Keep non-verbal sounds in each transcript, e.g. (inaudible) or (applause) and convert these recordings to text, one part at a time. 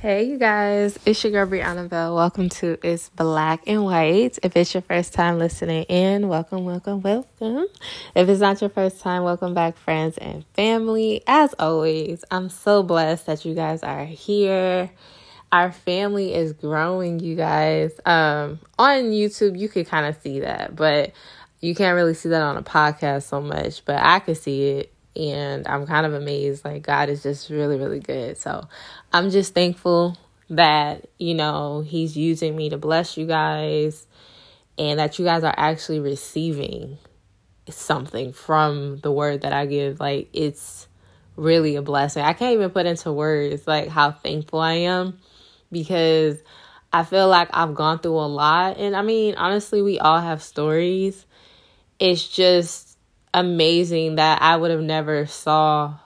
Hey, you guys, it's your girl Brianna Bell. Welcome to It's Black and White. If it's your first time listening in, welcome, welcome, welcome. If it's not your first time, welcome back, friends and family. As always, I'm so blessed that you guys are here. Our family is growing, you guys. Um, on YouTube, you could kind of see that, but you can't really see that on a podcast so much, but I could see it and I'm kind of amazed. Like, God is just really, really good. So, I'm just thankful that, you know, He's using me to bless you guys and that you guys are actually receiving something from the word that I give. Like, it's really a blessing. I can't even put into words like how thankful I am because I feel like I've gone through a lot. And I mean, honestly, we all have stories. It's just amazing that I would have never saw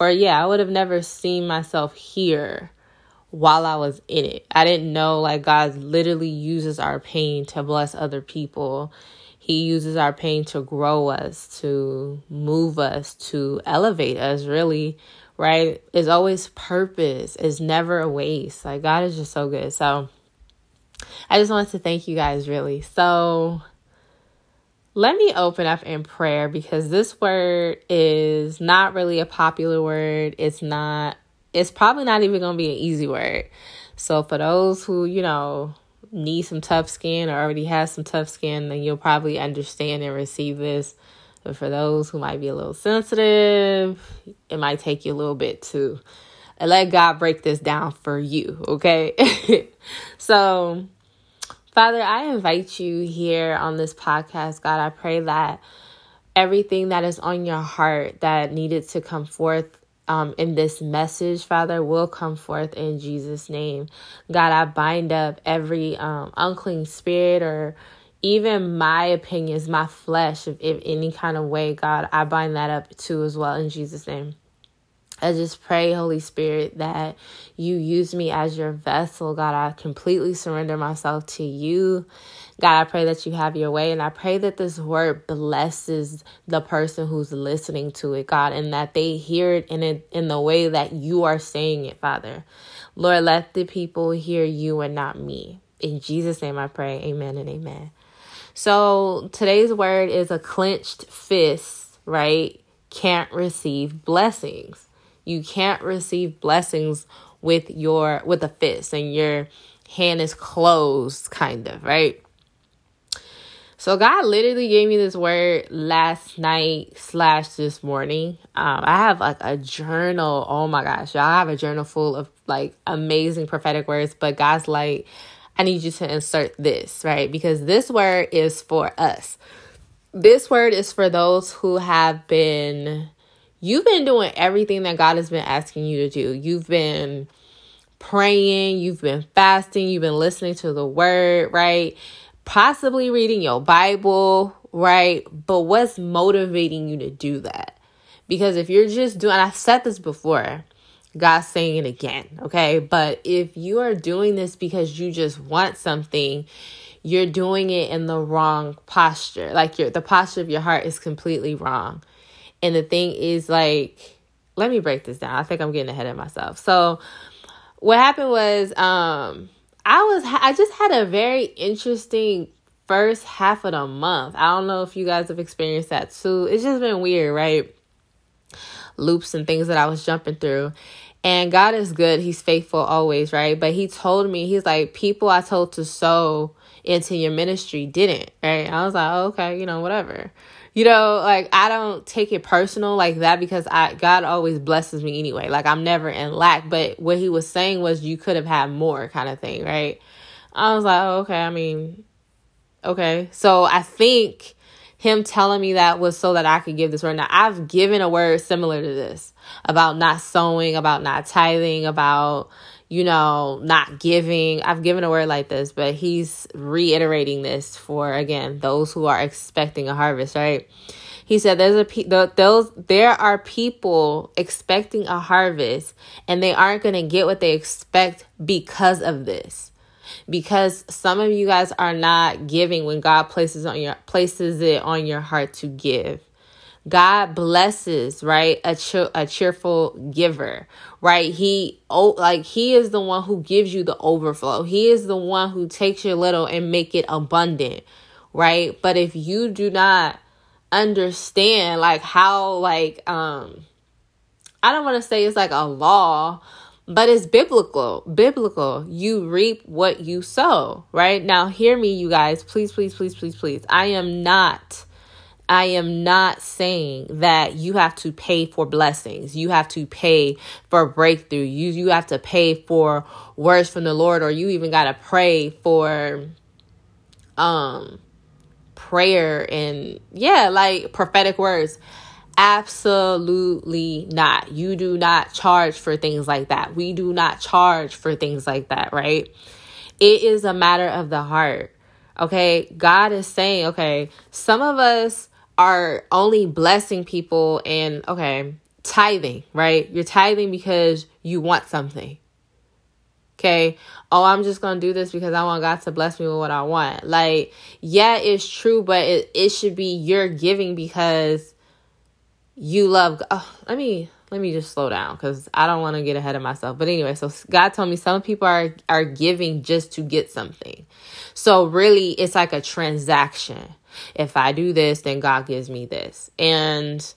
or yeah, I would have never seen myself here while I was in it. I didn't know like God literally uses our pain to bless other people. He uses our pain to grow us, to move us, to elevate us, really, right? It's always purpose. It's never a waste. Like God is just so good. So I just wanted to thank you guys really. So let me open up in prayer because this word is not really a popular word. It's not, it's probably not even going to be an easy word. So, for those who, you know, need some tough skin or already has some tough skin, then you'll probably understand and receive this. But for those who might be a little sensitive, it might take you a little bit to let God break this down for you, okay? (laughs) so, Father, I invite you here on this podcast, God. I pray that everything that is on your heart that needed to come forth um, in this message, Father, will come forth in Jesus' name. God, I bind up every um, unclean spirit or even my opinions, my flesh, if, if any kind of way, God, I bind that up too as well in Jesus' name. I just pray, Holy Spirit, that you use me as your vessel. God, I completely surrender myself to you. God, I pray that you have your way. And I pray that this word blesses the person who's listening to it, God, and that they hear it in, it in the way that you are saying it, Father. Lord, let the people hear you and not me. In Jesus' name I pray. Amen and amen. So today's word is a clenched fist, right? Can't receive blessings. You can't receive blessings with your with a fist and your hand is closed kind of, right? So God literally gave me this word last night slash this morning. Um, I have like a journal. Oh my gosh, y'all I have a journal full of like amazing prophetic words. But God's like, I need you to insert this right because this word is for us. This word is for those who have been you've been doing everything that God has been asking you to do. You've been praying, you've been fasting, you've been listening to the word, right? Possibly reading your Bible, right? But what's motivating you to do that? Because if you're just doing, I've said this before, God's saying it again, okay? But if you are doing this because you just want something, you're doing it in the wrong posture. Like your the posture of your heart is completely wrong. And the thing is, like, let me break this down. I think I'm getting ahead of myself. So, what happened was, um, I was, I just had a very interesting first half of the month. I don't know if you guys have experienced that too. It's just been weird, right? Loops and things that I was jumping through. And God is good. He's faithful always, right? But He told me, He's like, people I told to sow into your ministry didn't, right? I was like, oh, okay, you know, whatever you know like i don't take it personal like that because i god always blesses me anyway. Like i'm never in lack but what he was saying was you could have had more kind of thing right? I was like oh, okay i mean okay. So i think him telling me that was so that i could give this word. Now i've given a word similar to this about not sowing about not tithing about you know, not giving. I've given a word like this, but he's reiterating this for again those who are expecting a harvest, right? He said there's a pe- those there are people expecting a harvest and they aren't going to get what they expect because of this. Because some of you guys are not giving when God places on your places it on your heart to give. God blesses, right? A, a cheerful giver, right? He, oh, like he is the one who gives you the overflow. He is the one who takes your little and make it abundant, right? But if you do not understand like how like um I don't want to say it's like a law, but it's biblical. Biblical. You reap what you sow, right? Now, hear me, you guys. Please, please, please, please, please. I am not. I am not saying that you have to pay for blessings. You have to pay for breakthrough. You you have to pay for words from the Lord or you even got to pray for um prayer and yeah, like prophetic words. Absolutely not. You do not charge for things like that. We do not charge for things like that, right? It is a matter of the heart. Okay. God is saying, okay, some of us are only blessing people and, okay, tithing, right? You're tithing because you want something. Okay. Oh, I'm just going to do this because I want God to bless me with what I want. Like, yeah, it's true, but it, it should be you're giving because you love oh, let me let me just slow down because i don't want to get ahead of myself but anyway so god told me some people are are giving just to get something so really it's like a transaction if i do this then god gives me this and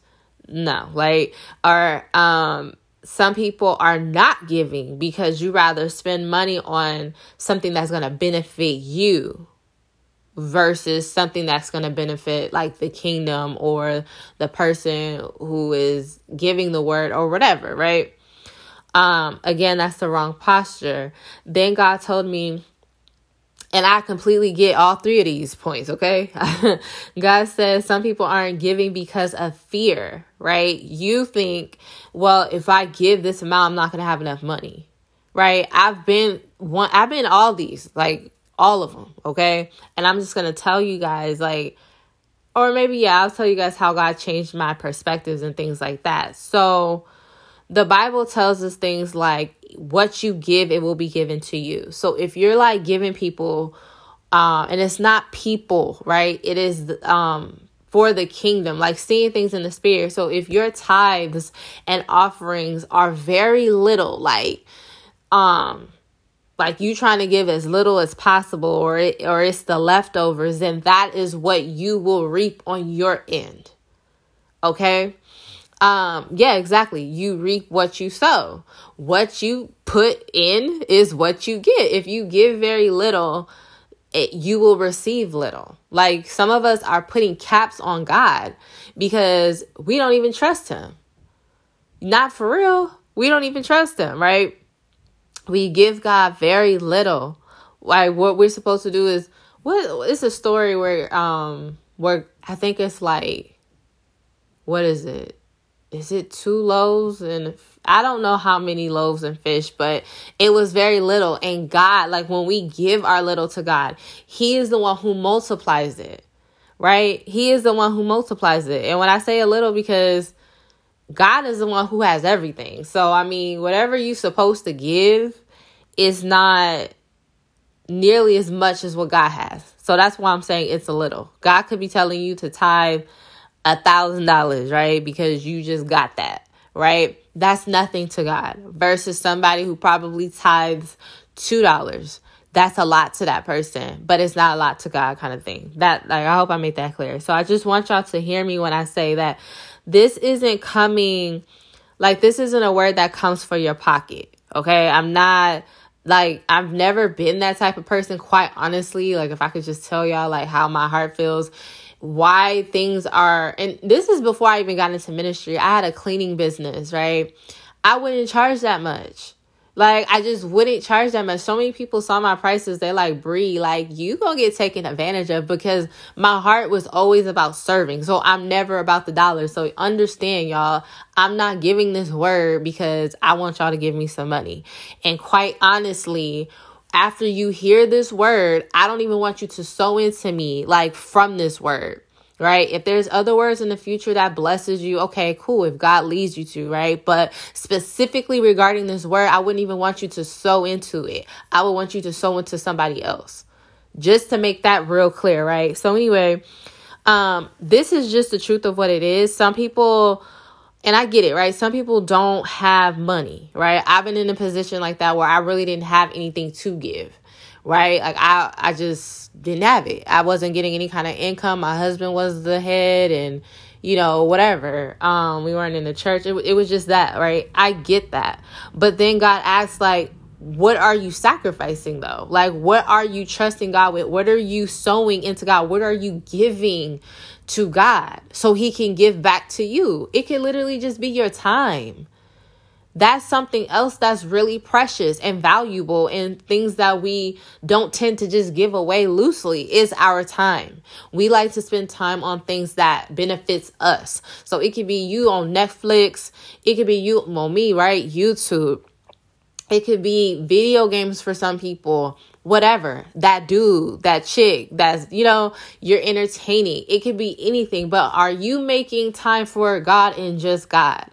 no like or um some people are not giving because you rather spend money on something that's going to benefit you versus something that's going to benefit like the kingdom or the person who is giving the word or whatever, right? Um again, that's the wrong posture. Then God told me and I completely get all three of these points, okay? (laughs) God says some people aren't giving because of fear, right? You think, well, if I give this amount, I'm not going to have enough money, right? I've been one I've been all these. Like all of them, okay? And I'm just going to tell you guys, like, or maybe, yeah, I'll tell you guys how God changed my perspectives and things like that. So, the Bible tells us things like, what you give, it will be given to you. So, if you're like giving people, uh, and it's not people, right? It is, um, for the kingdom, like seeing things in the spirit. So if your tithes and offerings are very little, like um like you trying to give as little as possible or it, or it's the leftovers then that is what you will reap on your end okay um yeah exactly. You reap what you sow. What you put in is what you get. If you give very little it, you will receive little. Like some of us are putting caps on god because we don't even trust him. Not for real. We don't even trust him right? We give God very little. Like what we're supposed to do is what it's a story where um where I think it's like what is it? Is it two loaves and I don't know how many loaves and fish, but it was very little. And God, like when we give our little to God, He is the one who multiplies it, right? He is the one who multiplies it. And when I say a little, because God is the one who has everything. So, I mean, whatever you're supposed to give is not nearly as much as what God has. So that's why I'm saying it's a little. God could be telling you to tithe a thousand dollars, right? Because you just got that, right? That's nothing to God versus somebody who probably tithes two dollars. That's a lot to that person, but it's not a lot to God kind of thing. That like I hope I made that clear. So I just want y'all to hear me when I say that this isn't coming like this isn't a word that comes for your pocket. Okay? I'm not like I've never been that type of person quite honestly like if I could just tell y'all like how my heart feels why things are and this is before I even got into ministry I had a cleaning business right I wouldn't charge that much like I just wouldn't charge that much. So many people saw my prices. They like Bree, like you gonna get taken advantage of because my heart was always about serving. So I'm never about the dollar. So understand, y'all. I'm not giving this word because I want y'all to give me some money. And quite honestly, after you hear this word, I don't even want you to sow into me like from this word right? If there's other words in the future that blesses you, okay, cool. If God leads you to, right? But specifically regarding this word, I wouldn't even want you to sow into it. I would want you to sow into somebody else. Just to make that real clear, right? So anyway, Um, this is just the truth of what it is. Some people and I get it, right? Some people don't have money, right? I've been in a position like that where I really didn't have anything to give, right? Like I I just didn't have it. I wasn't getting any kind of income. My husband was the head and you know, whatever. Um we weren't in the church. It, it was just that, right? I get that. But then God asks like what are you sacrificing though? Like, what are you trusting God with? What are you sowing into God? What are you giving to God so He can give back to you? It can literally just be your time. That's something else that's really precious and valuable and things that we don't tend to just give away loosely is our time. We like to spend time on things that benefits us. So it could be you on Netflix, it could be you on me, right? YouTube it could be video games for some people, whatever. That dude, that chick, that's, you know, you're entertaining. It could be anything, but are you making time for God and just God?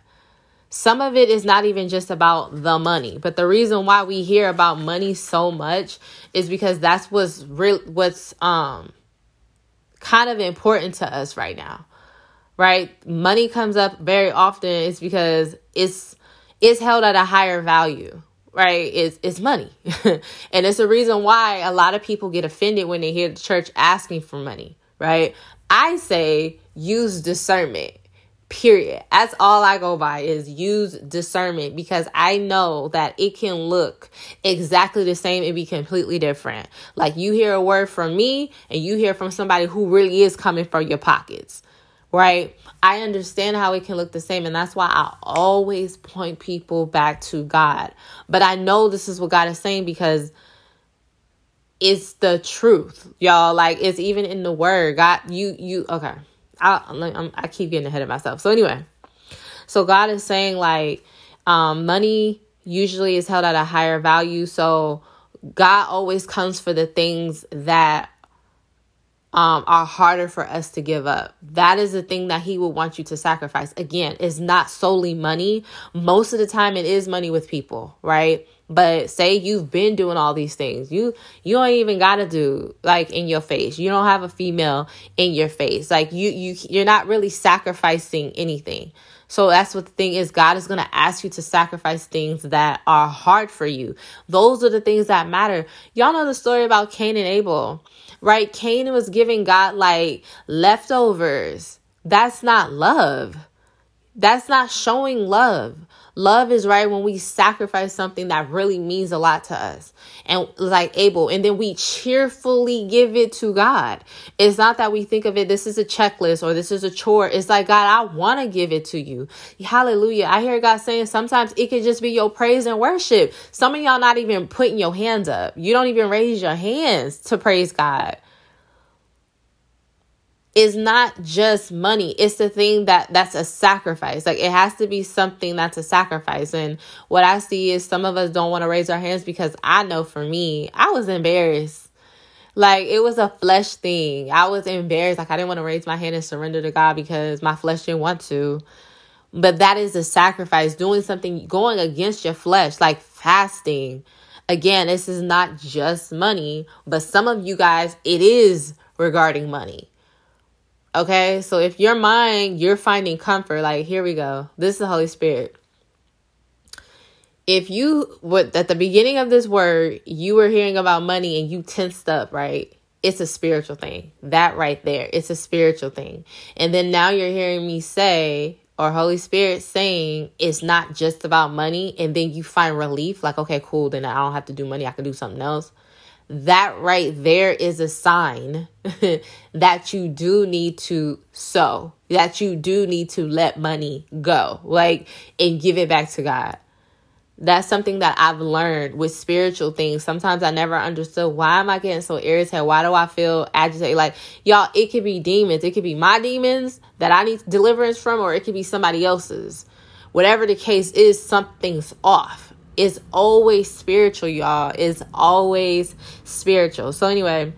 Some of it is not even just about the money, but the reason why we hear about money so much is because that's what's real what's um kind of important to us right now. Right? Money comes up very often it's because it's it's held at a higher value right is is money. (laughs) And it's a reason why a lot of people get offended when they hear the church asking for money right? I say use discernment period. That's all i go by is use discernment because i know that it can look exactly the same and be completely different. Like you hear a word from me and you hear from somebody who really is coming from your pockets right? I understand how it can look the same, and that's why I always point people back to God. But I know this is what God is saying because it's the truth, y'all. Like it's even in the Word. God, you, you, okay. I, I'm, I keep getting ahead of myself. So anyway, so God is saying like, um, money usually is held at a higher value. So God always comes for the things that um, are harder for us to give up. That is the thing that he would want you to sacrifice. Again, it's not solely money. Most of the time, it is money with people, right? But say you've been doing all these things. You you don't even gotta do like in your face. You don't have a female in your face. Like you you you're not really sacrificing anything. So that's what the thing is. God is going to ask you to sacrifice things that are hard for you. Those are the things that matter. Y'all know the story about Cain and Abel right? Cain was giving God like leftovers. That's not love. That's not showing love. Love is right when we sacrifice something that really means a lot to us and like Abel, and then we cheerfully give it to God. It's not that we think of it, this is a checklist or this is a chore. It's like, God, I want to give it to you. Hallelujah. I hear God saying sometimes it could just be your praise and worship. Some of y'all not even putting your hands up. You don't even raise your hands to praise God is not just money. It's the thing that that's a sacrifice. Like it has to be something that's a sacrifice. And what i see is some of us don't want to raise our hands because i know for me i was embarrassed. Like it was a flesh thing. I was embarrassed. Like i didn't want to raise my hand and surrender to god because my flesh didn't want to. But that is a sacrifice doing something going against your flesh like fasting. Again this is not just money but some of you guys it is regarding money Okay, so if your mind, you're finding comfort, like here we go. This is the Holy Spirit. If you what at the beginning of this word, you were hearing about money and you tensed up, right? It's a spiritual thing. That right there, it's a spiritual thing. And then now you're hearing me say, or Holy Spirit saying it's not just about money, and then you find relief, like, okay, cool, then I don't have to do money, I can do something else that right there is a sign (laughs) that you do need to sow, that you do need to let money go, like, and give it back to God. That's something that I've learned with spiritual things. Sometimes I never understood why am I getting so irritated? Why do I feel agitated? Like, y'all, it could be demons. It could be my demons that I need deliverance from, or it could be somebody else's. Whatever the case is, something's off it's always spiritual, y'all. It's always spiritual. So anyway,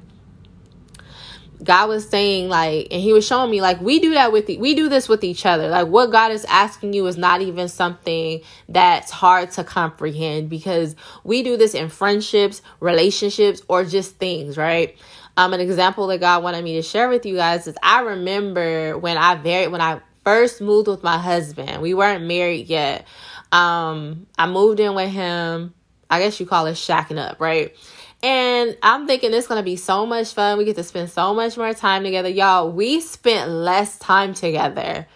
God was saying like, and He was showing me like we do that with the, we do this with each other. Like what God is asking you is not even something that's hard to comprehend because we do this in friendships, relationships, or just things, right? Um, an example that God wanted me to share with you guys is I remember when I very when I first moved with my husband. We weren't married yet. Um, I moved in with him. I guess you call it shacking up, right? And I'm thinking it's gonna be so much fun. We get to spend so much more time together. Y'all, we spent less time together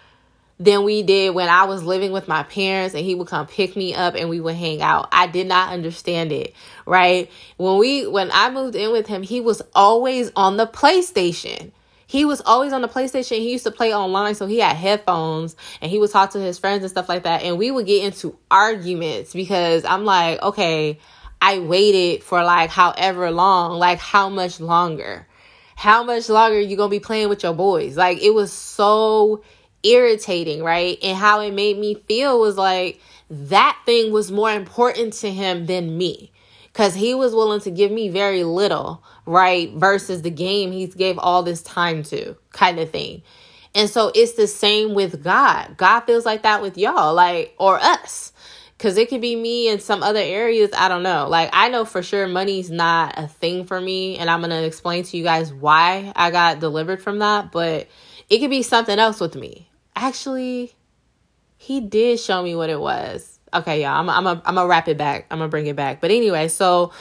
than we did when I was living with my parents and he would come pick me up and we would hang out. I did not understand it, right? When we when I moved in with him, he was always on the PlayStation. He was always on the PlayStation. He used to play online, so he had headphones and he would talk to his friends and stuff like that. And we would get into arguments because I'm like, okay, I waited for like however long, like how much longer? How much longer you gonna be playing with your boys? Like it was so irritating, right? And how it made me feel was like that thing was more important to him than me because he was willing to give me very little, right? Versus the game he gave all this time to, kind of thing. And so it's the same with God. God feels like that with y'all, like, or us. Cause it could be me in some other areas. I don't know. Like, I know for sure money's not a thing for me. And I'm to explain to you guys why I got delivered from that. But it could be something else with me actually he did show me what it was. Okay, y'all, I'm I'm a, I'm gonna wrap it back. I'm gonna bring it back. But anyway, so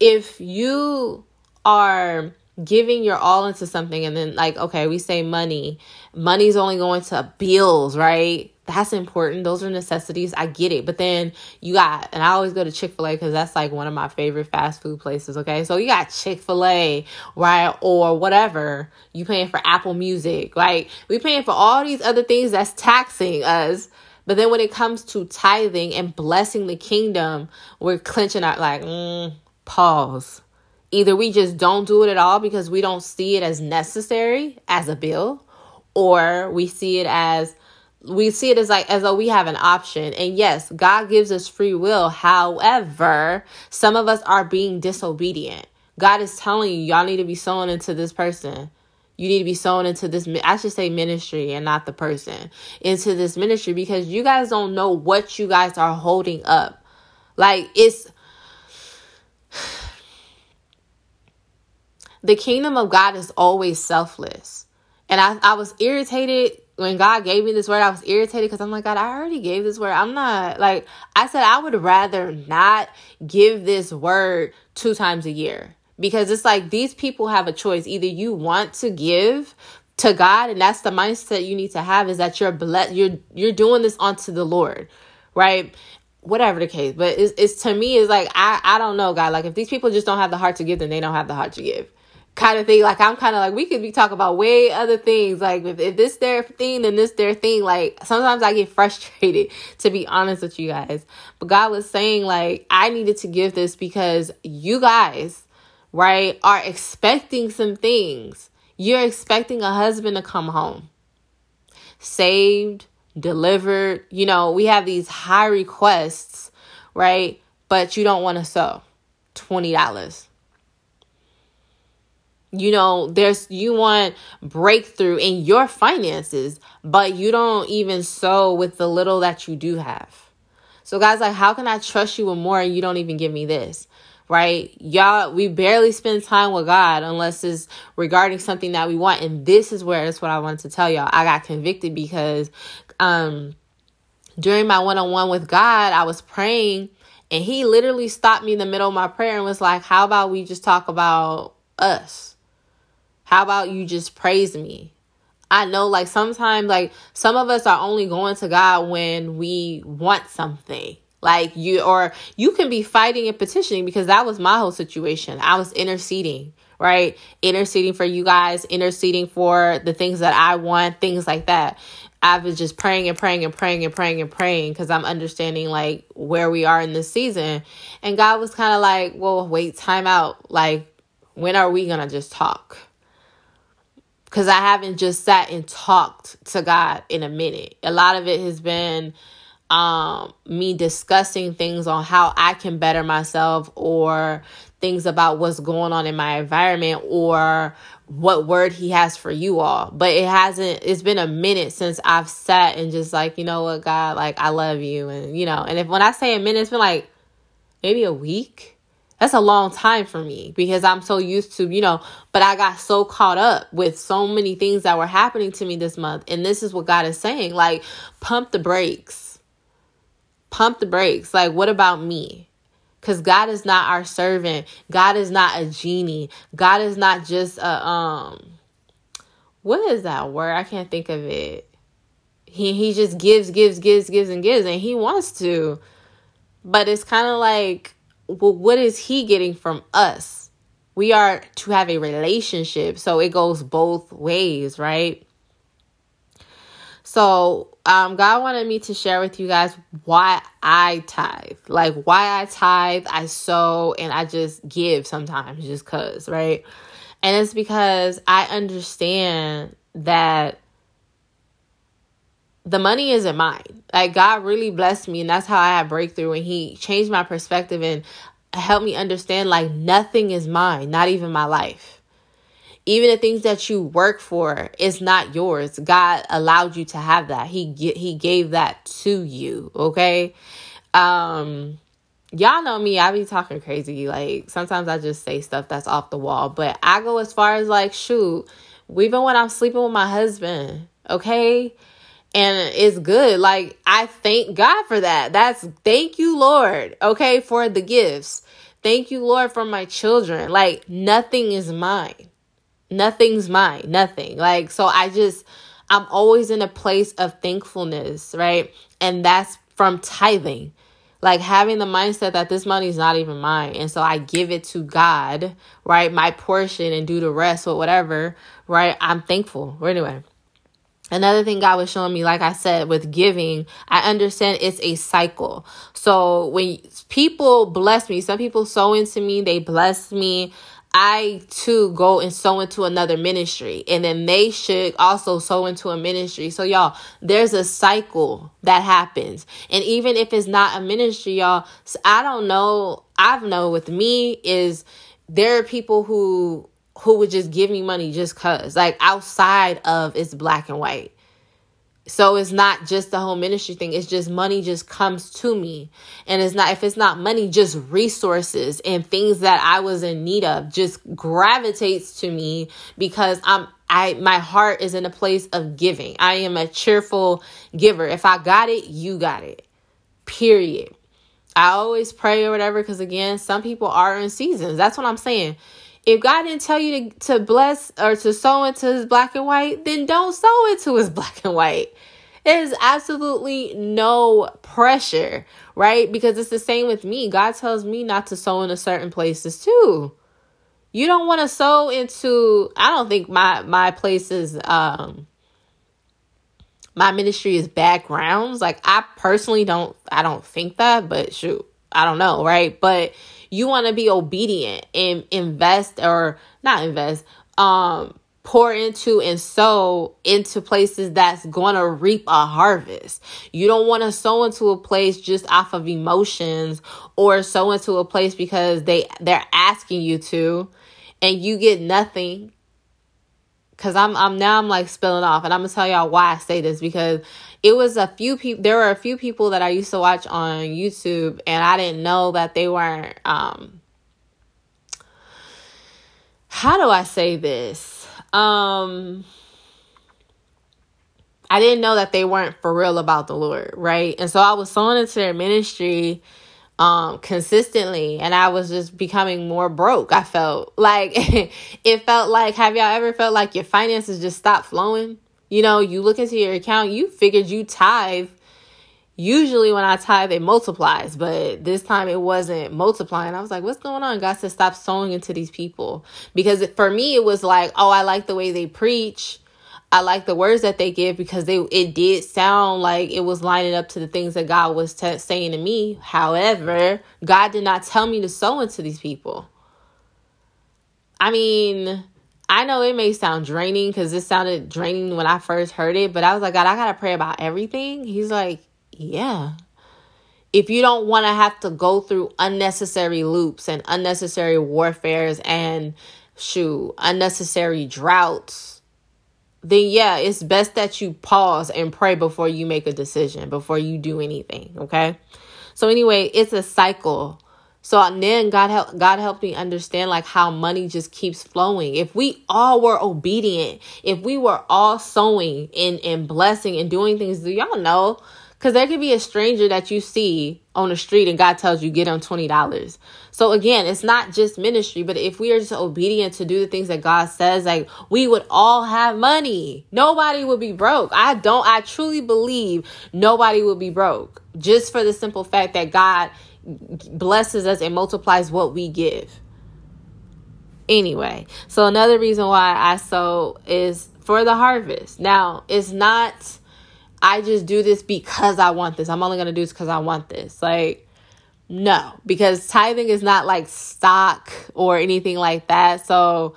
if you are giving your all into something and then like okay, we say money, money's only going to bills, right? that's important. Those are necessities. I get it. But then you got, and I always go to Chick fil A because that's like one of my favorite fast food places. Okay. So you got Chick fil A, right? Or whatever. You paying for Apple Music. Like we paying for all these other things that's taxing us. But then when it comes to tithing and blessing the kingdom, we're clenching our like, mm, pause. Either we just don't do it at all because we don't see it as necessary as a bill, or we see it as we see it as like as though we have an option. And yes god gives us free will. However some of us are being disobedient. God is telling you y'all need to be sowing into this person you need to be sowing into this i should say ministry and not the person into this ministry because you guys don't know what you guys are holding up. Like it's (sighs) the kingdom of god is always selfless. And I, I was irritated when God gave me this word, I was irritated because I'm like, God, I already gave this word. I'm not like, I said, I would rather not give this word two times a year because it's like these people have a choice. Either you want to give to God, and that's the mindset you need to have is that you're blessed, you're you're doing this onto the Lord, right? Whatever the case, but it's, it's to me is like I I don't know, God. Like if these people just don't have the heart to give, then they don't have the heart to give kind of thing. Like I'm kind of like we could be talking about way other things. Like if, if this their thing, then this their thing. Like sometimes I get (laughs) frustrated to be honest with you guys. But God was saying like I needed to give this because you guys, right, are expecting some things. You're expecting a husband to come home. Saved, delivered. You know, we have these high requests, right? But you don't want to sow $20 you know there's you want breakthrough in your finances but you don't even sow with the little that you do have so guys like how can i trust you with more and you don't even give me this right y'all we barely spend time with god unless it's regarding something that we want and this is where it's what i wanted to tell y'all i got convicted because um during my one-on-one with god i was praying and he literally stopped me in the middle of my prayer and was like how about we just talk about us how about you just praise me? I know like sometimes like some of us are only going to God when we want something. Like you or you can be fighting and petitioning because that was my whole situation. I was interceding, right? Interceding for you guys, interceding for the things that I want, things like that. I was just praying and praying and praying and praying and praying because I'm understanding like where we are in this season. And God was kind of like, well, wait, time out. Like, when are we going to just talk? because I haven't just sat and talked to God in a minute. A lot of it has been um, me discussing things on how I can better myself or things about what's going on in my environment or what word he has for you all. But it hasn't, it's been a minute since I've sat and just like, you know what, God, like, I love you. And, you know, and if when I say a minute, it's been like maybe a week That's a long time for me because I'm so used to, you know, but I got so caught up with so many things that were happening to me this month. And this is what God is saying like, pump the brakes. Pump the brakes. Like, what about me? Because God is not our servant. God is not a genie. God is not just a, um, what is that word? I can't think of it. He, he just gives, gives, gives, gives, and gives, and he wants to. But it's kind of like, well, what is he getting from us? We are to have a relationship, so it goes both ways, right? So, um, God wanted me to share with you guys why I tithe, like why I tithe, I sow, and I just give sometimes just cause, right? And it's because I understand that the money isn't mine. Like God really blessed me, and that's how I had breakthrough. And He changed my perspective and helped me understand like nothing is mine, not even my life. Even the things that you work for is not yours. God allowed you to have that. He he gave that to you. Okay. Um, y'all know me. I be talking crazy. Like sometimes I just say stuff that's off the wall. But I go as far as like, shoot, even when I'm sleeping with my husband. Okay and it's good. Like I thank God for that. That's thank you, Lord. Okay, for the gifts. Thank you, Lord, for my children. Like nothing is mine. Nothing's mine. Nothing. Like so I just I'm always in a place of thankfulness, right? And that's from tithing. Like having the mindset that this money is not even mine. And so I give it to God, right? My portion and do the rest or whatever, right? I'm thankful. Anyway. Another thing God was showing me, like I said, with giving, I understand it's a cycle. So when people bless me, some people sow into me, they bless me. I too go and sow into another ministry, and then they should also sow into a ministry. So, y'all, there's a cycle that happens. And even if it's not a ministry, y'all, I don't know. I've known with me is there are people who who would just give me money just cuz like outside of it's black and white so it's not just the whole ministry thing. It's just money just comes to me. And it's not if it's not money just resources and things that i was in need of just gravitates to me because i'm i my heart is in a place of giving. I am a cheerful giver. If i got it you got it. Period. I always pray or whatever because again some people are in seasons. That's what i'm saying if God didn't tell you to, to bless or to sow into it's black and white, then don't sow into it's (laughs) black and white. There's absolutely no pressure, right? Because it's the same with me. God tells me not to sow into certain places too. You don't want to sow into I don't think my my places um my ministry is backgrounds. Like I personally don't I don't think that, but shoot, I don't know, right? But you want to be obedient and invest or not invest, um, pour into and sow into places that's going to reap a harvest. You don't want to sow into a place just off of emotions or sow into a place because they they're asking you to and you get nothing. Cuz I'm I'm now I'm like spilling off and I'm to tell y'all why I say this because it was a few people there were a few people that I used to watch on YouTube and I didn't know that they weren't um how do I say this? Um I didn't know that they weren't for real about the Lord, right? And so I was sowing into their ministry um consistently and I was just becoming more broke. I felt (laughs) like it felt like have y'all ever felt like your finances just stopped flowing? You know, you look into your account, you figured you tithe. Usually when I tithe, it multiplies, but this time it wasn't multiplying. I was like, what's going on? God said, stop sowing into these people. Because for me, it was like, oh, I like the way they preach. I like the words that they give because they it did sound like it was lining up to the things that God was t- saying to me. However, God did not tell me to sow into these people. I mean, I know it may sound draining because it sounded draining when I first heard it, but I was like, God, I got to pray about everything. He's like, yeah. If you don't want to have to go through unnecessary loops and unnecessary warfares and shoot, unnecessary droughts, then yeah, it's best that you pause and pray before you make a decision, before you do anything, okay? So, anyway, it's a cycle So then God help God helped me understand like how money just keeps flowing. If we all were obedient, if we were all sowing and, and blessing and doing things, do y'all know? Because there could be a stranger that you see on the street and God tells you get them twenty dollars. So again, it's not just ministry, but if we are just obedient to do the things that God says, like we would all have money. Nobody would be broke. I don't I truly believe nobody would be broke. Just for the simple fact that God blesses us and multiplies what we give. Anyway, so another reason why I sow is for the harvest. Now, it's not I just do this because I want this. I'm only going to do this because I want this. Like, no, because tithing is not like stock or anything like that. So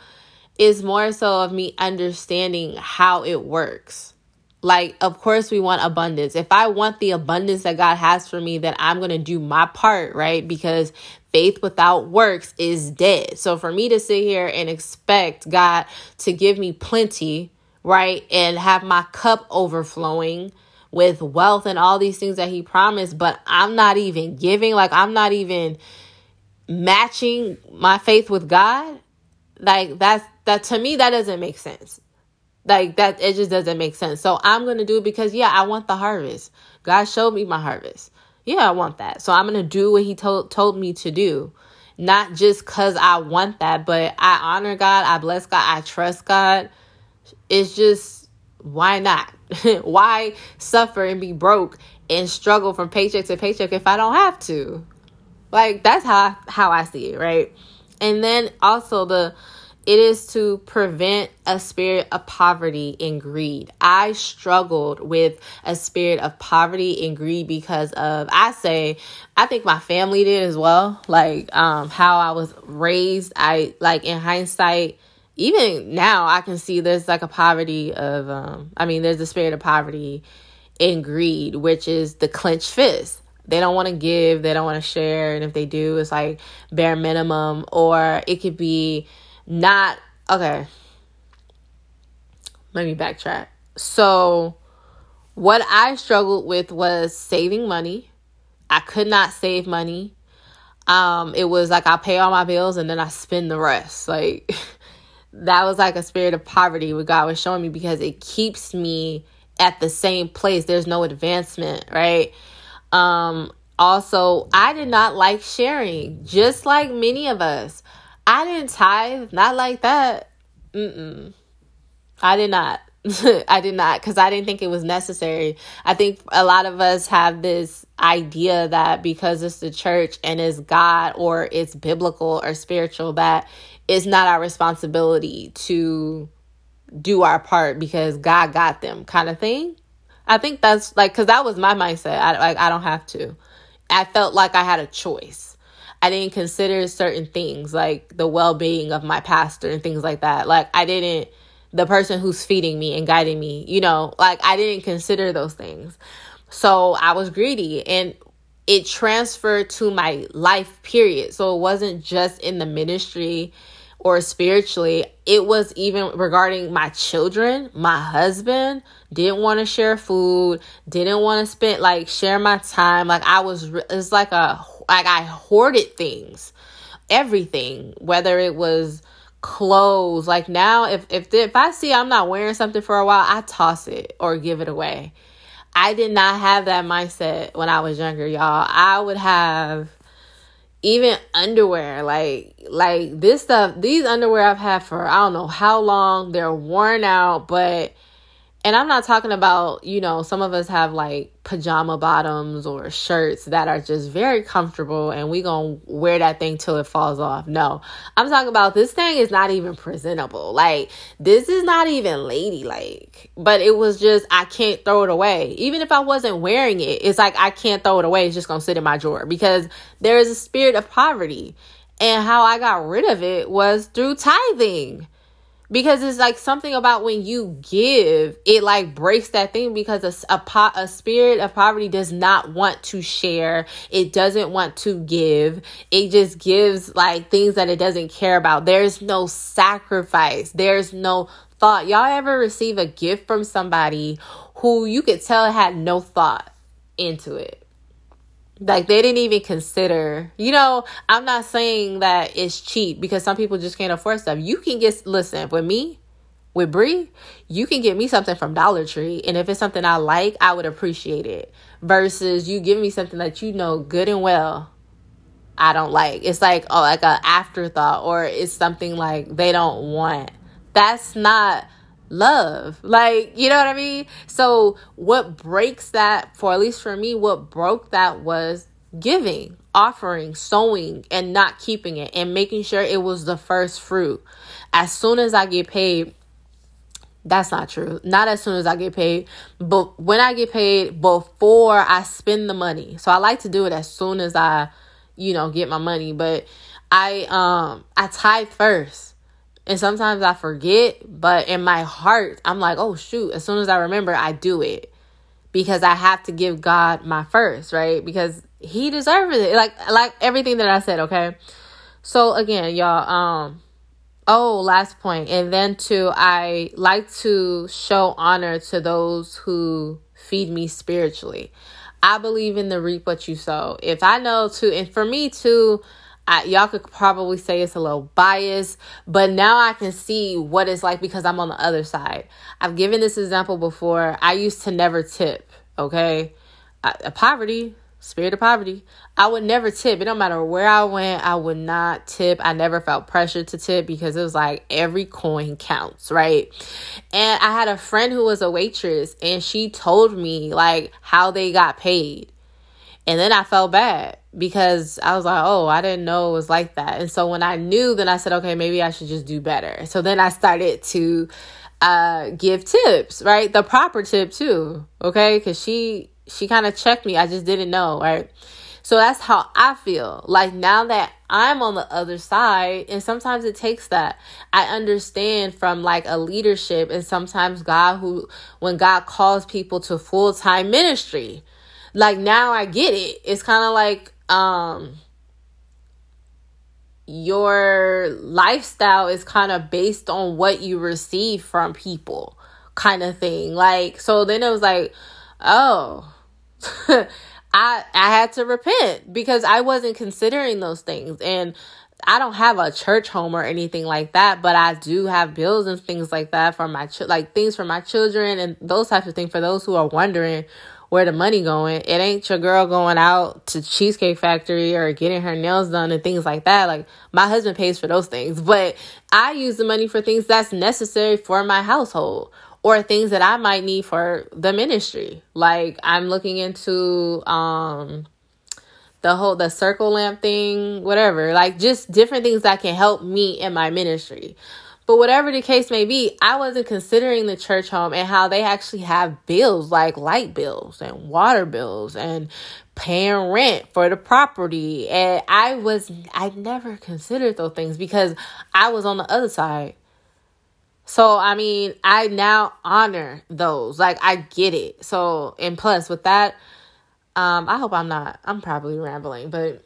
it's more so of me understanding how it works. Like, of course, we want abundance. If I want the abundance that God has for me, then I'm going to do my part, right? Because faith without works is dead. So for me to sit here and expect God to give me plenty, right? And have my cup overflowing with wealth and all these things that He promised, but I'm not even giving, like, I'm not even matching my faith with God. Like, that's that to me, that doesn't make sense. Like that, it just doesn't make sense. So I'm gonna do it because yeah, I want the harvest. God showed me my harvest. Yeah, I want that. So I'm gonna do what He told told me to do, not just cause I want that, but I honor God, I bless God, I trust God. It's just why not? (laughs) why suffer and be broke and struggle from paycheck to paycheck if I don't have to? Like that's how how I see it, right? And then also the it is to prevent a spirit of poverty and greed. I struggled with a spirit of poverty and greed because of I say I think my family did as well. Like um how I was raised. I like in hindsight even now I can see there's like a poverty of um I mean there's a spirit of poverty and greed, which is the clenched fist. They don't want to give, they don't want to share, and if they do, it's like bare minimum, or it could be not okay. Let me backtrack. So, what I struggled with was saving money. I could not save money. Um, it was like I pay all my bills and then I spend the rest. Like (laughs) that was like a spirit of poverty what God was showing me because it keeps me at the same place. There's no advancement, right? Um, also, I did not like sharing, just like many of us. I didn't tithe, not like that. Mm-mm. I did not. (laughs) I did not because I didn't think it was necessary. I think a lot of us have this idea that because it's the church and it's God or it's biblical or spiritual, that it's not our responsibility to do our part because God got them kind of thing. I think that's like because that was my mindset. I like I don't have to. I felt like I had a choice. I didn't consider certain things like the well being of my pastor and things like that. Like, I didn't, the person who's feeding me and guiding me, you know, like I didn't consider those things. So I was greedy and it transferred to my life, period. So it wasn't just in the ministry or spiritually, it was even regarding my children, my husband didn't want to share food, didn't want to spend like share my time. Like I was, it's like a like I hoarded things, everything, whether it was clothes. Like now, if if if I see I'm not wearing something for a while, I toss it or give it away. I did not have that mindset when I was younger, y'all. I would have even underwear like like this stuff these underwear I've had for I don't know how long they're worn out but and I'm not talking about, you know, some of us have like pajama bottoms or shirts that are just very comfortable and we going to wear that thing till it falls off. No. I'm talking about this thing is not even presentable. Like this is not even ladylike. But it was just I can't throw it away. Even if I wasn't wearing it, it's like I can't throw it away. It's just going to sit in my drawer because there is a spirit of poverty. And how I got rid of it was through tithing because it's like something about when you give it like breaks that thing because a, a, a spirit of poverty does not want to share. It doesn't want to give. It just gives like things that it doesn't care about. There's no sacrifice. There's no thought. Y'all ever receive a gift from somebody who you could tell had no thought into it Like they didn't even consider, you know, I'm not saying that it's cheap because some people just can't afford stuff. You can get listen, with me, with Brie, you can get me something from Dollar Tree, and if it's something I like, I would appreciate it. Versus you give me something that you know good and well I don't like. It's like oh, like a afterthought, or it's something like they don't want. That's not love. Like, you know what I mean? So, what breaks that, for at least for me, what broke that was giving, offering, sowing, and not keeping it and making sure it was the first fruit. As soon as I get paid, that's not true. Not as soon as I get paid, but when I get paid before I spend the money. So I like to do it as soon as I, you know, get my money, but I um I tithe first. And sometimes I forget, but in my heart, I'm like, oh shoot, as soon as I remember, I do it. Because I have to give God my first, right? Because he deserves it. Like like everything that I said, okay? So again, y'all, um oh, last point. And then too, I like to show honor to those who feed me spiritually. I believe in the reap what you sow. If I know to, and for me too, I, y'all could probably say it's a little biased, but now I can see what it's like because I'm on the other side. I've given this example before. I used to never tip, okay? I, poverty, spirit of poverty. I would never tip. It don't matter where I went, I would not tip. I never felt pressure to tip because it was like every coin counts, right? And I had a friend who was a waitress and she told me like how they got paid. And then I felt bad because I was like, oh, I didn't know it was like that. And so when I knew, then I said, okay, maybe I should just do better. So then I started to uh give tips, right? The proper tip too, okay? Cuz she she kind of checked me. I just didn't know, right? So that's how I feel. Like now that I'm on the other side, and sometimes it takes that. I understand from like a leadership, and sometimes God, who, when God calls people to full time ministry, like now I get it. It's kind of like um your lifestyle is kind of based on what you receive from people kind of thing. Like so then it was like, oh, (laughs) I I had to repent because I wasn't considering those things and I don't have a church home or anything like that, but I do have bills and things like that for my ch- like things for my children and those types of things for those who are wondering where the money going. It ain't your girl going out to Cheesecake Factory or getting her nails done and things like that. Like my husband pays for those things, but I use the money for things that's necessary for my household or things that I might need for the ministry. Like I'm looking into um the whole the circle lamp thing, whatever. Like just different things that can help me in my ministry. But whatever the case may be, I wasn't considering the church home and how they actually have bills like light bills and water bills and paying rent for the property. And I was, I never considered those things because I was on the other side. So, I mean, I now honor those. Like, I get it. So, and plus with that, um, I hope I'm not, I'm probably rambling, but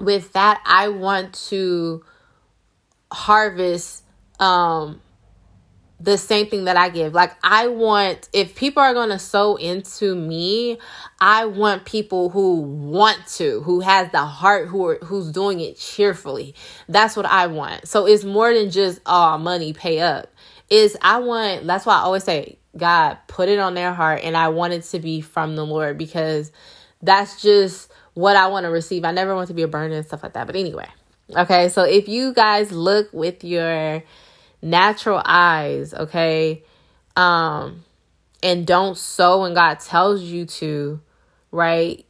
with that, I want to harvest um the same thing that I give. Like I want if people are going to sow into me, I want people who want to, who has the heart who are who's doing it cheerfully. That's what I want. So it's more than just oh, money pay up. Is I want that's why I always say God put it on their heart and I want it to be from the Lord because that's just what I want to receive. I never want to be a burden and stuff like that. But anyway, okay, so if you guys look with your natural eyes, okay? Um and don't sow when God tells you to, right?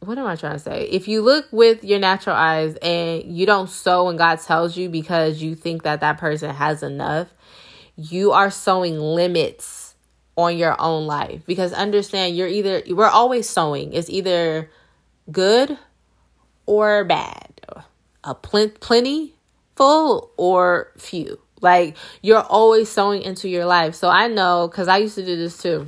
What am I trying to say? If you look with your natural eyes and you don't sow when God tells you because you think that that person has enough, you are sowing limits on your own life because understand you're either we're always sowing it's either good or bad a pl- plenty full or few. Like you're always sowing into your life. So I know because I used to do this too.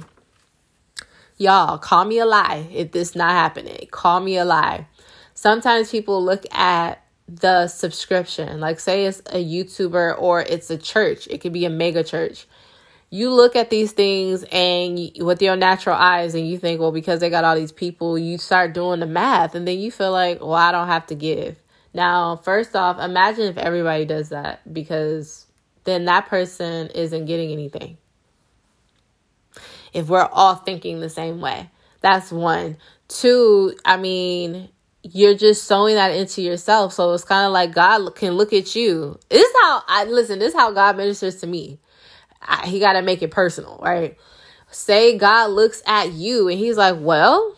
Y'all, call me a lie if this not happening. Call me a lie. Sometimes people look at the subscription, like say it's a YouTuber or it's a church. It could be a mega church. you look at these things and you, with your natural eyes and you think, well, because they got all these people, you start doing the math and then you feel like, well, I don't have to give. Now, first off, imagine if everybody does that because then that person isn't getting anything. If we're all thinking the same way, that's one. Two, I mean, you're just sowing that into yourself. So it's kind of like God can look at you. This is how I listen, this is how God ministers to me. I, he got to make it personal, right? Say God looks at you and he's like, "Well,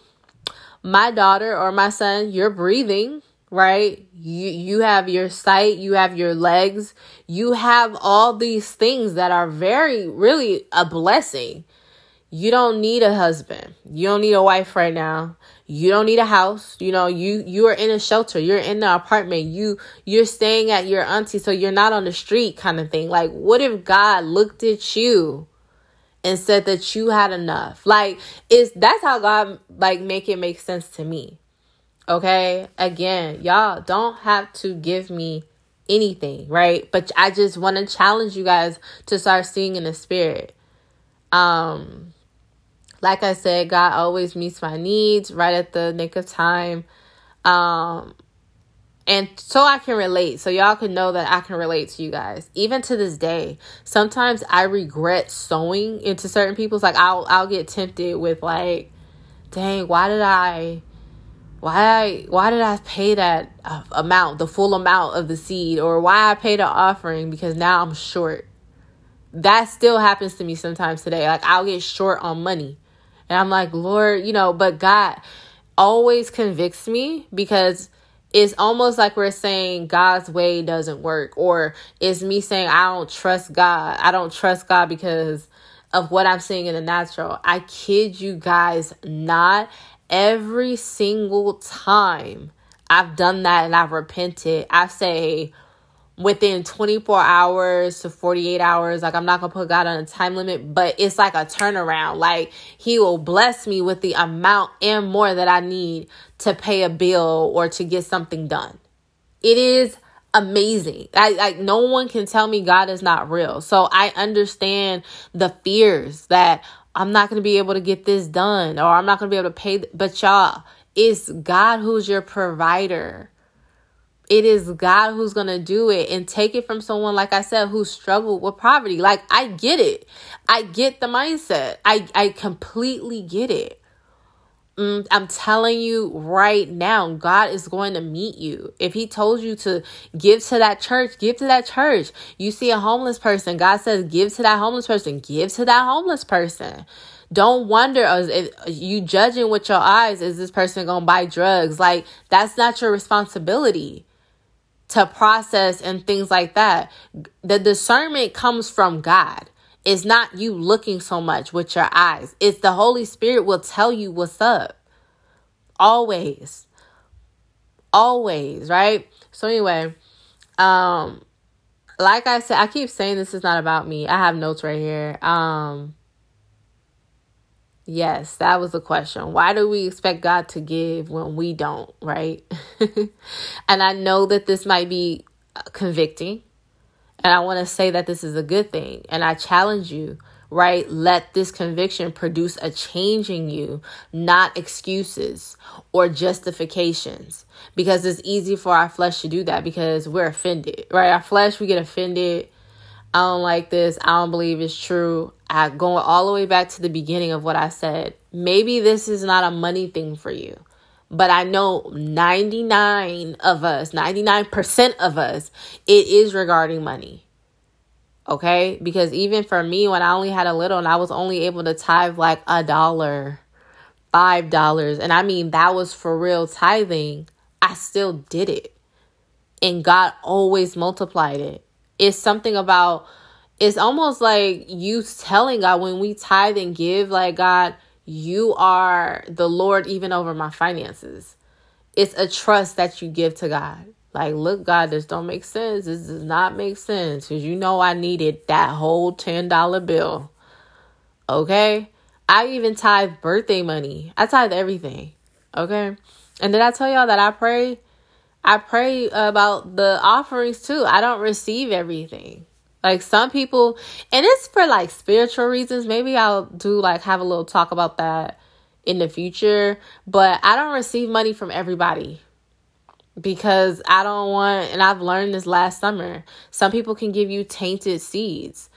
my daughter or my son, you're breathing, right? You you have your sight, you have your legs, you have all these things that are very really a blessing. You don't need a husband. You don't need a wife right now. You don't need a house. You know you you are in a shelter. You're in the apartment. You you're staying at your auntie so you're not on the street kind of thing. Like what if god looked at you and said that you had enough? Like is that's how god like make it make sense to me okay again y'all don't have to give me anything right but i just want to challenge you guys to start seeing in the spirit um like I said, God always meets my needs right at the nick of time. Um, and so I can relate, so y'all can know that I can relate to you guys. Even to this day, sometimes I regret sowing into certain people's. Like I'll I'll get tempted with like, dang, why did I, why why did I pay that amount, the full amount of the seed, or why I paid an offering because now I'm short. That still happens to me sometimes today. Like I'll get short on money and I'm like, Lord, you know, but God always convicts me because it's almost like we're saying God's way doesn't work, or it's me saying I don't trust God. I don't trust God because of what I'm seeing in the natural. I kid you guys not. Every single time I've done that and I've repented, I say, within 24 hours to 48 hours. Like, I'm not gonna put God on a time limit, but it's like a turnaround. Like, He will bless me with the amount and more that I need to pay a bill or to get something done. It is amazing. I like no one can tell me God is not real. So I understand the fears that I'm not going to be able to get this done or I'm not going to be able to pay but y'all, it's God who's your provider. It is God who's going to do it and take it from someone, like I said, who struggled with poverty. Like, I get it. I get the mindset. I, I completely get it. Mm, I'm telling you right now, God is going to meet you. If He told you to give to that church, give to that church. You see a homeless person, God says, give to that homeless person, give to that homeless person. Don't wonder, if you judging with your eyes, is this person going to buy drugs? Like, that's not your responsibility to process and things like that. The discernment comes from God. It's not you looking so much with your eyes. It's the Holy Spirit will tell you what's up. Always. Always, right? So anyway, um like I said, I keep saying this is not about me. I have notes right here. Um Yes, that was the question. Why do we expect God to give when we don't, right? (laughs) and I know that this might be convicting. And I want to say that this is a good thing. And I challenge you, right? Let this conviction produce a change in you, not excuses or justifications. Because it's easy for our flesh to do that because we're offended, right? Our flesh, we get offended I don't like this. I don't believe it's true. I going all the way back to the beginning of what I said. Maybe this is not a money thing for you. But I know 99 of us, 99% of us, it is regarding money. Okay? Because even for me, when I only had a little and I was only able to tithe like a dollar, five dollars, and I mean that was for real tithing, I still did it. And God always multiplied it it's something about it's almost like you telling God when we tithe and give, like, God, you are the Lord even over my finances. It's a trust that you give to God. Like, look, God, this don't make sense. This does not make sense because you know I needed that whole $10 bill. Okay? I even tithe birthday money. I tithe everything. Okay? And did I tell y'all that I pray I pray about the offerings too. I don't receive everything. Like some people, and it's for like spiritual reasons. Maybe I'll do like have a little talk about that in the future. But I don't receive money from everybody because I don't want, and I've learned this last summer. Some people can give you tainted seeds.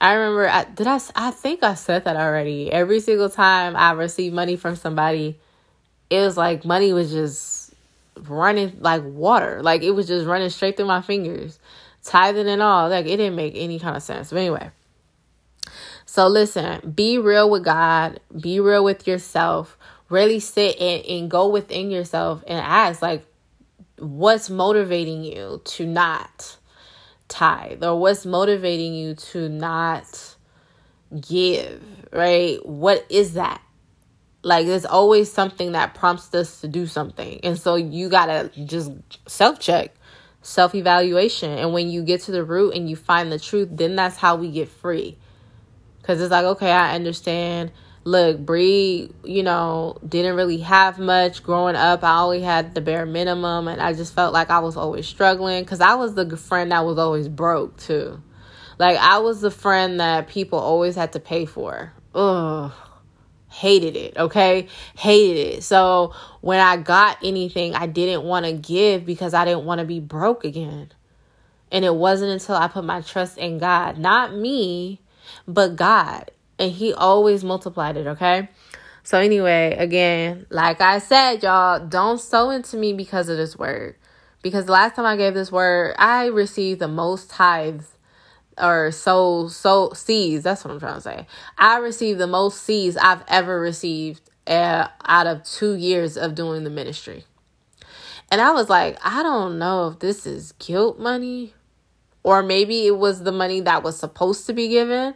I remember, I, did I? I think I said that already. Every single time I received money from somebody, it was like money was just running like water. Like it was just running straight through my fingers tithing and all. Like it didn't make any kind of sense. But anyway. So listen, be real with God, be real with yourself. Really sit and, and go within yourself and ask, like, what's motivating you to not tithe? Or what's motivating you to not give, right? What is that? Like there's always something that prompts us to do something. And so you gotta just self check self evaluation. And when you get to the root and you find the truth, then that's how we get free. Because it's like, okay, I understand. Look, Bree, you know, didn't really have much growing up. I only had the bare minimum, and I just felt like I was always struggling because I was the friend that was always broke, too. Like, I was the friend that people always had to pay for. Ugh hated it okay? Hated it. So when i got anything i didn't want to give because i didn't want to be broke again. And it wasn't until i put my trust in god not me but god. And he always multiplied it okay? So anyway again like i said y'all don't sow into me because of this word. Because the last time i gave this word i received the most tithes or so so seeds. That's what I'm trying to say. I received the most seeds I've ever received uh, out of two years of doing the ministry. And I was like, I don't know if this is guilt money or maybe it was the money that was supposed to be given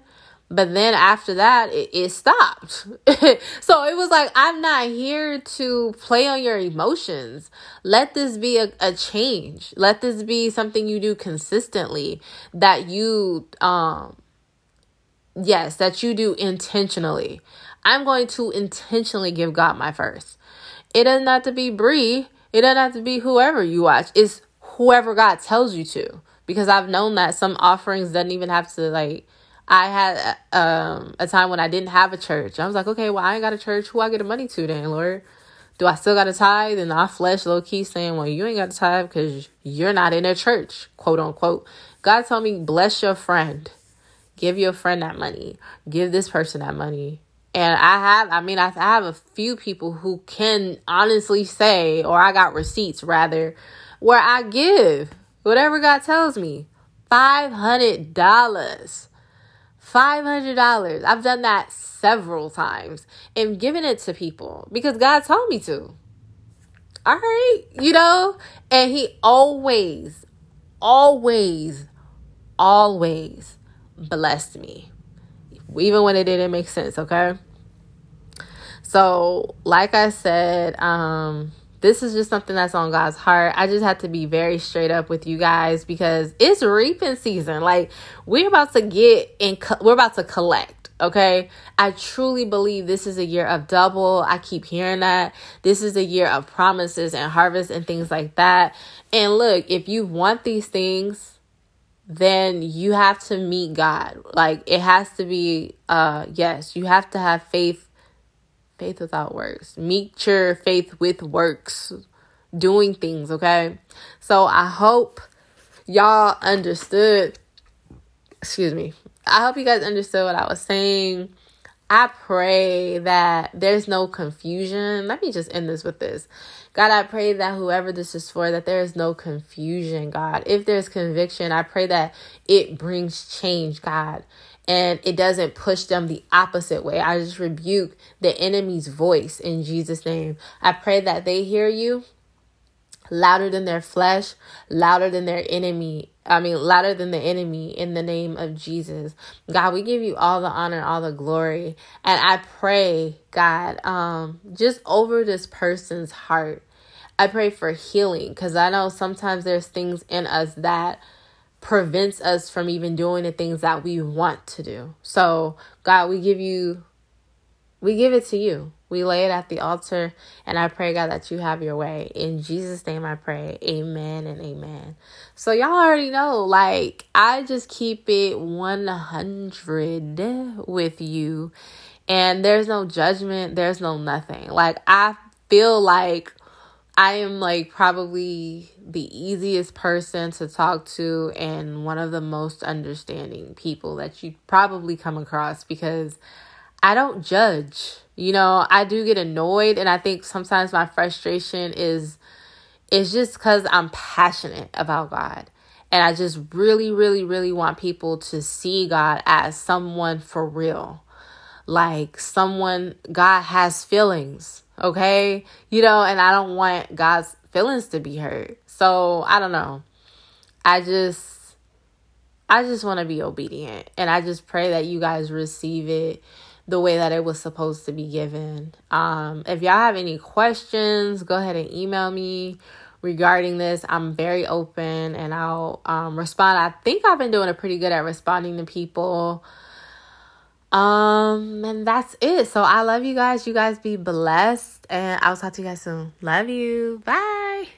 but then after that it, it stopped (laughs) so it was like i'm not here to play on your emotions let this be a, a change let this be something you do consistently that you um yes that you do intentionally i'm going to intentionally give god my first it doesn't have to be Bree. It doesn't have to be whoever you watch. It's whoever God tells you to. Because I've known that some offerings doesn't even have to like I had um, a time when I didn't have a church. I was like, okay, well, I ain't got a church. Who I get the money to then, Lord? Do I still got a tithe? And I flesh low key saying, well, you ain't got a tithe because you're not in a church, quote unquote. God told me, bless your friend. Give your friend that money. Give this person that money. And I have, I mean, I have a few people who can honestly say, or I got receipts rather, where I give whatever God tells me. $500 $500. I've done that several times and given it to people because God told me to. All right, you know? And He always, always, always blessed me, even when it didn't make sense, okay? So, like I said, um, this is just something that's on God's heart. I just have to be very straight up with you guys because it's reaping season. Like we're about to get in, co- we're about to collect. Okay. I truly believe this is a year of double. I keep hearing that. This is a year of promises and harvest and things like that. And look, if you want these things, then you have to meet God. Like it has to be, uh, yes, you have to have faith faith without works. Meet your faith with works, doing things, okay? So I hope y'all understood. Excuse me. I hope you guys understood what I was saying. I pray that there's no confusion. Let me just end this with this. God, I pray that whoever this is for, that there is no confusion, God. If there's conviction, I pray that it brings change, God and it doesn't push them the opposite way. I just rebuke the enemy's voice in Jesus' name. I pray that they hear you louder than their flesh, louder than their enemy. I mean, louder than the enemy in the name of Jesus. God, we give you all the honor, all the glory. And I pray, God, um, just over this person's heart. I pray for healing because I know sometimes there's things in us that prevents us from even doing the things that we want to do. So, God, we give you we give it to you. We lay it at the altar, and I pray, God, that you have your way. In Jesus' name I pray. Amen and amen. So, y'all already know, like, I just keep it 100 with you, and there's no judgment, there's no nothing. Like, I feel like I am like probably the easiest person to talk to and one of the most understanding people that you probably come across because I don't judge. You know, I do get annoyed and I think sometimes my frustration is it's just cuz I'm passionate about God. And I just really really really want people to see God as someone for real. Like someone God has feelings okay? You know, and I don't want God's feelings to be hurt. So, I don't know. I just I just want to be obedient and I just pray that you guys receive it the way that it was supposed to be given. Um if y'all have any questions, go ahead and email me regarding this. I'm very open and I'll um respond. I think I've been doing a pretty good at responding to people. Um, and that's it. So I love you guys. You guys be blessed, and I'll talk to you guys soon. Love you. Bye.